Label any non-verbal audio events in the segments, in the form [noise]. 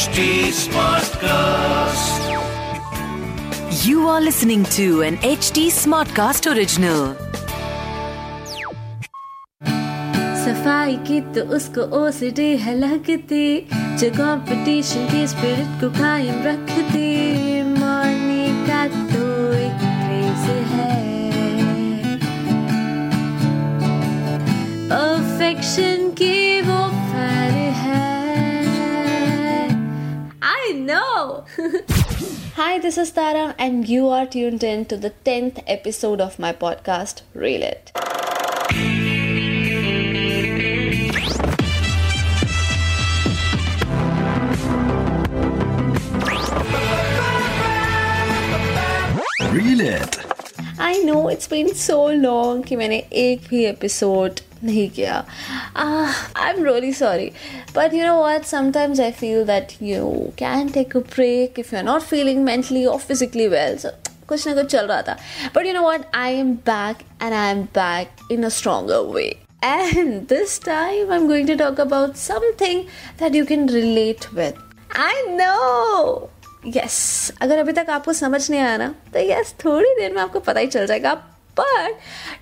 HD Smartcast. You are listening to an HD Smartcast original. सफाई की तो उसको ओसीडी है लगती जो कंपटीशन की स्पिरिट को कायम रखती Hi, this is Tara, and you are tuned in to the 10th episode of my podcast, Reel It. Reel it. I know it's been so long कि मैंने एक भी एपिसोड नहीं किया। I am really sorry but you know what sometimes I feel that you can take a break if you are not feeling mentally और physically well so कुछ ना कुछ चल रहा था। But you know what I am back and I am back in a stronger way And this time I'm going to talk about something that you can relate with. I know! Yes अगर अभी तक आपको समझ नहीं आया ना तो yes थोड़ी देर में आपको पता ही चल जाएगा। पर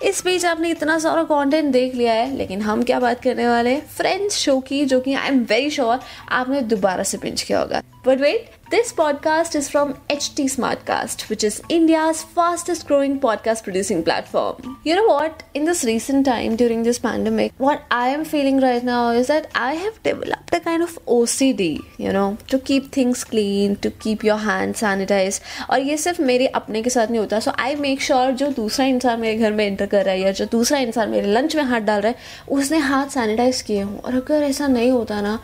इस बीच आपने इतना सारा कंटेंट देख लिया है, लेकिन हम क्या बात करने वाले हैं? फ्रेंड्स शो की, जो कि आई एम वेरी श्योर आपने दोबारा से पिंच किया होगा। But wait this podcast is from HT Smartcast, which is India's fastest growing podcast producing platform. You know what? In this recent time during this pandemic, what I am feeling right now is that I have developed a kind of OCD, you know, to keep things clean, to keep your hands sanitized. और ये सिर्फ मेरे अपने के साथ नहीं होता सो I make sure जो दूसरा इंसान मेरे घर में एंटर कर रहा है या जो दूसरा इंसान मेरे लंच में हाथ डाल रहा है उसने हाथ सैनिटाइज किए हों और अगर ऐसा नहीं होता ना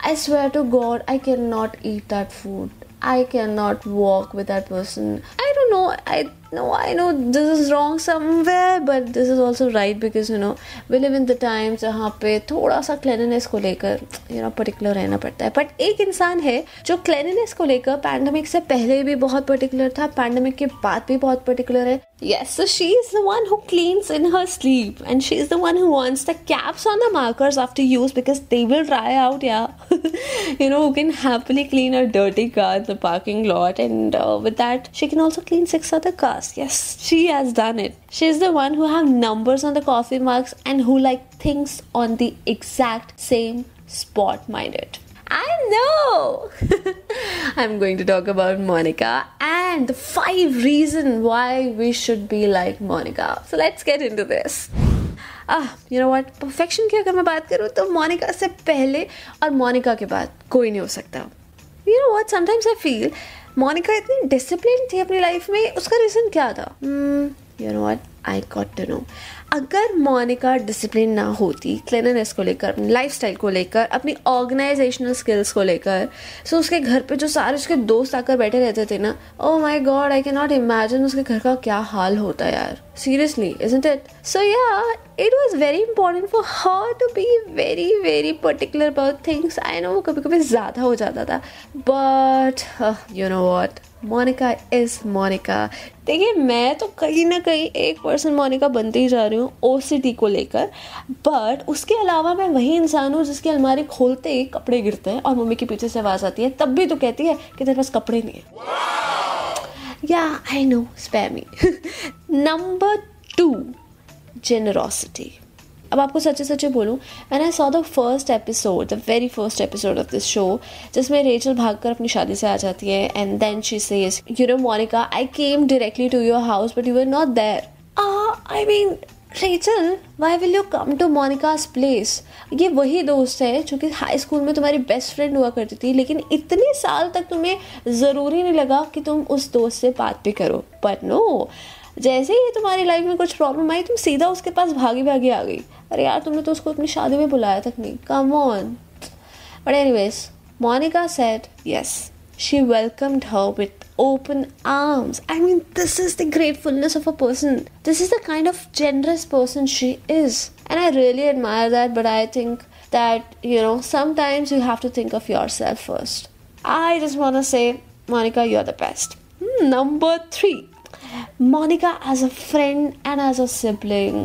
I swear to God, I cannot eat that food. I cannot walk with that person. I don't know. I know. I know this is wrong somewhere, but this is also right because you know we live in the times जहाँ पे थोड़ा सा cleanliness को लेकर you know particular रहना पड़ता है. But एक इंसान है जो cleanliness को लेकर pandemic से पहले भी बहुत particular था, pandemic के बाद भी बहुत particular है. Yes, so she is the one who cleans in her sleep, and she is the one who wants the caps on the markers after use because they will dry out. Yeah, [laughs] [laughs] you know who can happily clean a dirty car in the parking lot, and uh, with that she can also clean six other cars. Yes, she has done it. She is the one who have numbers on the coffee mugs and who like things on the exact same spot. Mind it. I know. [laughs] I'm going to talk about Monica and the five reasons why we should be like Monica. So let's get into this. Ah, you know what perfection की अगर मैं बात करूँ तो मोनिका से पहले और मोनिका के बाद कोई नहीं हो सकता। You know what sometimes I feel Monica इतनी डिसिप्लिन थी अपनी लाइफ में उसका रीज़न क्या था? You know what I got to know अगर मोनिका डिसिप्लिन ना होती क्लिननेस को लेकर, अपनी लाइफ स्टाइल को लेकर, अपनी ऑर्गेनाइजेशनल स्किल्स को लेकर सो so उसके घर पे जो सारे उसके दोस्त आकर बैठे रहते थे ना ओ my God I can not imagine उसके घर का क्या हाल होता यार। Seriously, isn't it? So yeah, it was very important for her to be very very particular about things. I know कभी कभी ज़्यादा हो जाता था but you know what? Monica is Monica. देखिए, मैं तो कहीं ना कहीं एक पर्सन मोनिका बनती ही जा रही हूँ ओ को लेकर। बट उसके अलावा मैं वही इंसान हूँ जिसकी अलमारी खोलते ही कपड़े गिरते हैं और मम्मी के पीछे से आवाज़ आती है। तब भी तो कहती है कि तेरे पास कपड़े नहीं है। या I know spammy number two generosity. अब आपको सच्चे सच्चे बोलूँ and I saw the first episode the very first episode of this show जिसमें रेचल भागकर अपनी शादी से आ जाती है and then she says you know Monica I came directly to your house but you are not there I mean Rachel why will you come to Monica's place ये वही दोस्त है, जो कि हाई स्कूल में तुम्हारी बेस्ट फ्रेंड हुआ करती थी, लेकिन इतने साल तक तुम्हें ज़रूरी नहीं लगा कि तुम उस दोस्त से बात भी करो। बट नो जैसे ही तुम्हारी लाइफ में कुछ प्रॉब्लम आई तुम सीधा उसके पास भागी भागी आ गई अरे यार तुमने तो उसको अपनी शादी में बुलाया तक नहीं come on but anyways Monica said yes welcomed her with open arms. I mean, this is the gratefulness of a person. This is the kind of generous person she is. And I really admire that, but I think that, you know, sometimes you have to think of yourself first. I just want to say, Monica, you're the best. Hmm, number three. Monica as a friend and as a sibling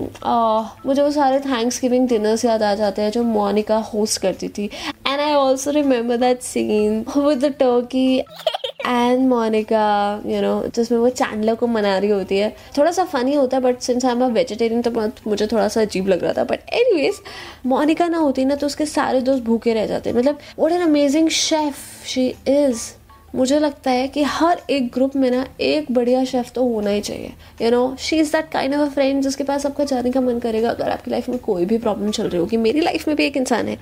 मुझे वो सारे thanks giving dinners याद आ जाते हैं जो Monika host करती थी. And I also remember that scene with the turkey and Monica you know जिसमें वो चैंडलर को मना रही होती है. थोड़ा सा फनी होता है but since I am a vegetarian तो मुझे थोड़ा सा अजीब लग रहा था. बट एनीवेज मोनिका ना होती ना तो उसके सारे दोस्त भूखे रह जाते. मतलब what an amazing chef she is मुझे लगता है कि हर एक ग्रुप में ना एक बढ़िया शेफ तो होना ही चाहिए। You know she is that kind of a friend जिसके पास आपका जाने का मन करेगा, अगर आपकी लाइफ में कोई भी प्रॉब्लम चल रही होगी, मेरी लाइफ में भी एक इंसान है।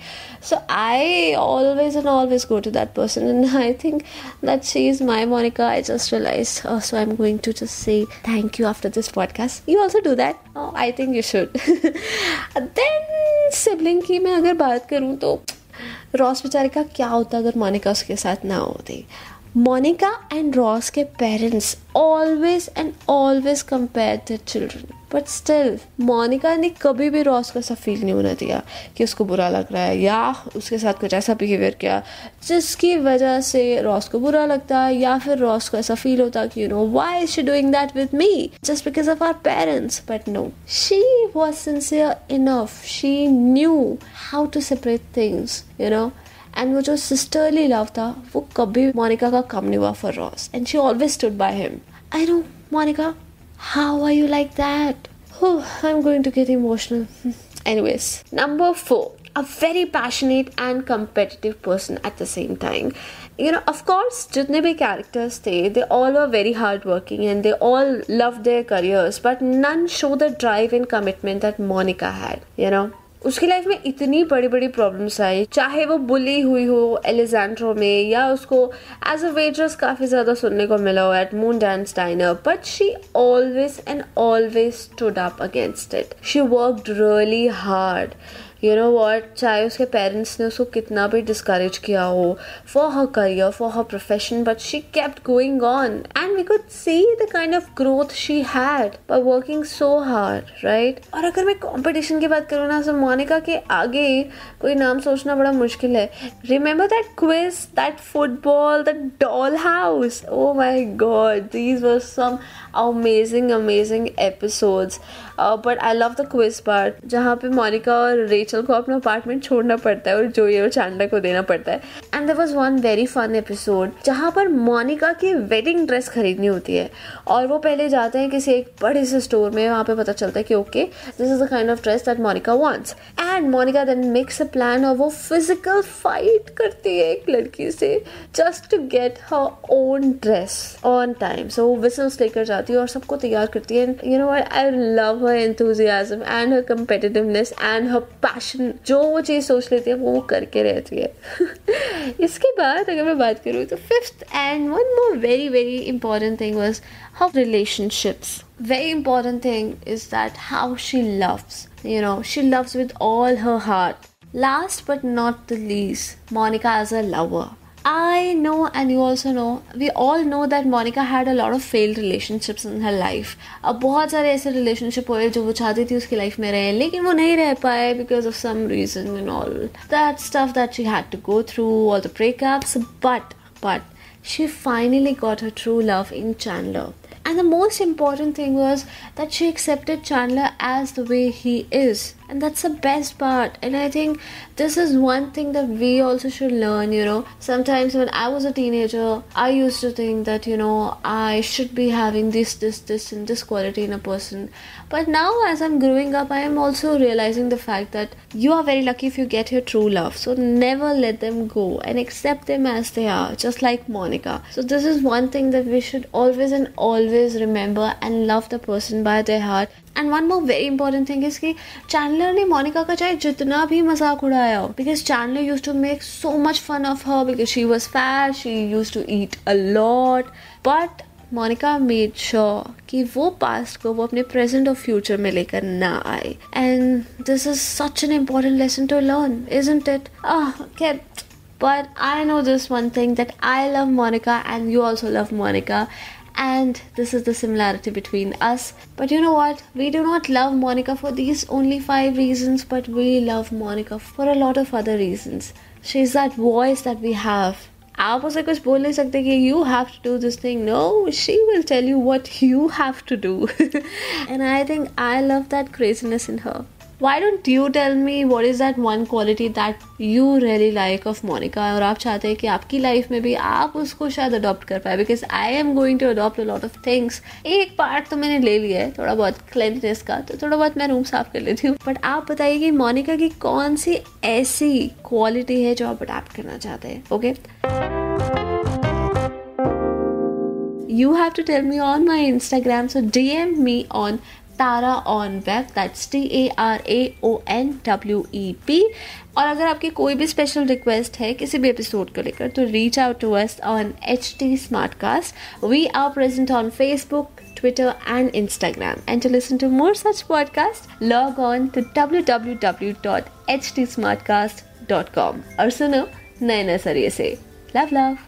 So I always and always go to that person and I think that she is my Monica I just realize so I am going to just say thank you after this podcast you also do that I think you should then sibling की मैं अगर बात करूँ तो Ross बेचारे का क्या होता अगर मोनिका उसके साथ ना होती? Monica and Ross के parents always and always compared their children. But still Monica ने कभी भी रॉस को ऐसा फील नहीं होना दिया कि उसको बुरा लग रहा है या उसके साथ कुछ ऐसा बिहेवियर किया जिसकी वजह से रॉस को बुरा लगता है या फिर रॉस को ऐसा फील होता कि you know why is she doing that with me just because of our parents but no she was sincere enough she knew how to separate things you know and वो जो sisterly love था वो कभी मोनिका का कम नहीं हुआ for Ross and she always stood by him I know Monica how are you like that I am going to get emotional anyways number four a very passionate and competitive person at the same time you know of course jitne bhi characters the they all were very hardworking and they all loved their careers but none show the drive and commitment that monica had you know उसकी life में इतनी बड़ी बड़ी problems आई। चाहे वो बुली हुई हो एलिजेंड्रो में, या उसको एज अ वेट्रेस काफ़ी ज़्यादा सुनने को मिला हो at Moon Dance Diner but she always and always stood up against it she worked really hard you know what चाहे उसके पेरेंट्स ने उसको कितना भी डिस्करेज किया हो for her career for her profession but she kept going on and we could see the kind of growth she had by working so hard right और अगर मैं कॉम्पिटिशन की बात करूँ ना सो मोनिका के आगे कोई नाम सोचना बड़ा मुश्किल है। Remember that quiz that football that doll house oh my God these were some amazing amazing episodes but I love the quiz part जहाँ पे मोनिका और रेचल को अपना अपार्टमेंट छोड़ना पड़ता है और जो ये चैंडलर को देना पड़ता है. And there was one very fun episode जहाँ पर मोनिका की वेडिंग ड्रेस खरीदनी होती है. और वो पहले जाते हैं किसी एक बड़े से स्टोर में, वहाँ पे पता चलता है कि okay this is the kind of dress that Monica wants and Monica then makes a plan और वो फ़िज़िकल फाइट करती है एक लड़की से just to get her own dress on time so वो विसल्स लेकर जाती है और सबको तैयार करती है. You know I love her enthusiasm and her competitiveness and her passion जो वो चीज़ सोच लेती है वो वो करके रहती है इसके बाद अगर मैं बात करूँ तो fifth and one more very very important thing was how relationships very important thing is that how she loves you know she loves with all her heart last but not the least monica as a lover I know, and you also know, we all know that Monica had a lot of failed relationships in her life. अब बहुत सारे ऐसे relationship हुए जो वो चाहती थी उसकी लाइफ में रहे लेकिन वो नहीं रह पाए because of some reason and all that stuff that she had to go through all the breakups but but she finally got her true love in Chandler. And the most important thing was that she accepted Chandler as the way he is and that's the best part. And i think this is one thing that we also should learn you know. Sometimes when i was a teenager i used to think that you know i should be having this this this and this quality in a person. But now as i'm growing up i am also realizing the fact that you are very lucky if you get your true love. So never let them go and accept them as they are just like monica. So this is one thing that we should always and always remember and love the person by their heart and one more very important thing is कि Chandler ने Monica का चाहे जितना भी मज़ाक उड़ाया हो because Chandler use to make so much fun of her because she was fat she use to eat a lot but Monica made sure कि वो पास्ट को वो अपने प्रेजेंट और फ्यूचर में लेकर ना आए. And this is such an important lesson to learn is it cat But I know this one thing that I love Monica and you also love Monica. and this is the similarity between us. But you know what? We do not love Monica for these only five reasons, but we love Monica for a lot of other reasons. She's that voice that we have. आप उसे कुछ बोल नहीं सकते कि you have to do this thing no she will tell you what you have to do and I think I love that craziness in her why don't you tell me what is that one quality that you really like of Monica और आप चाहते हैं कि आपकी life में भी आप उसको शायद अडॉप्ट कर पाए because I am going to adopt lot of things एक पार्ट तो मैंने ले लिया है, थोड़ा बहुत क्लेंथनेस का तो थोड़ा बहुत मैं रूम साफ़ कर लेती हूँ। बट आप बताइए कि मोनिका की कौन सी ऐसी क्वालिटी है जो आप अडॉप्ट करना चाहते हैं okay you have to tell me on my Instagram. So DM me on Tara on web that's T A R A O N W E P और अगर आपकी कोई भी स्पेशल रिक्वेस्ट है किसी भी एपिसोड को लेकर तो reach out to us on H T smart cast we are present on Facebook Twitter and Instagram and to listen to more such podcast log on to W W W dot H T smart cast dot com और सुनो नए नए सरिये से। Love love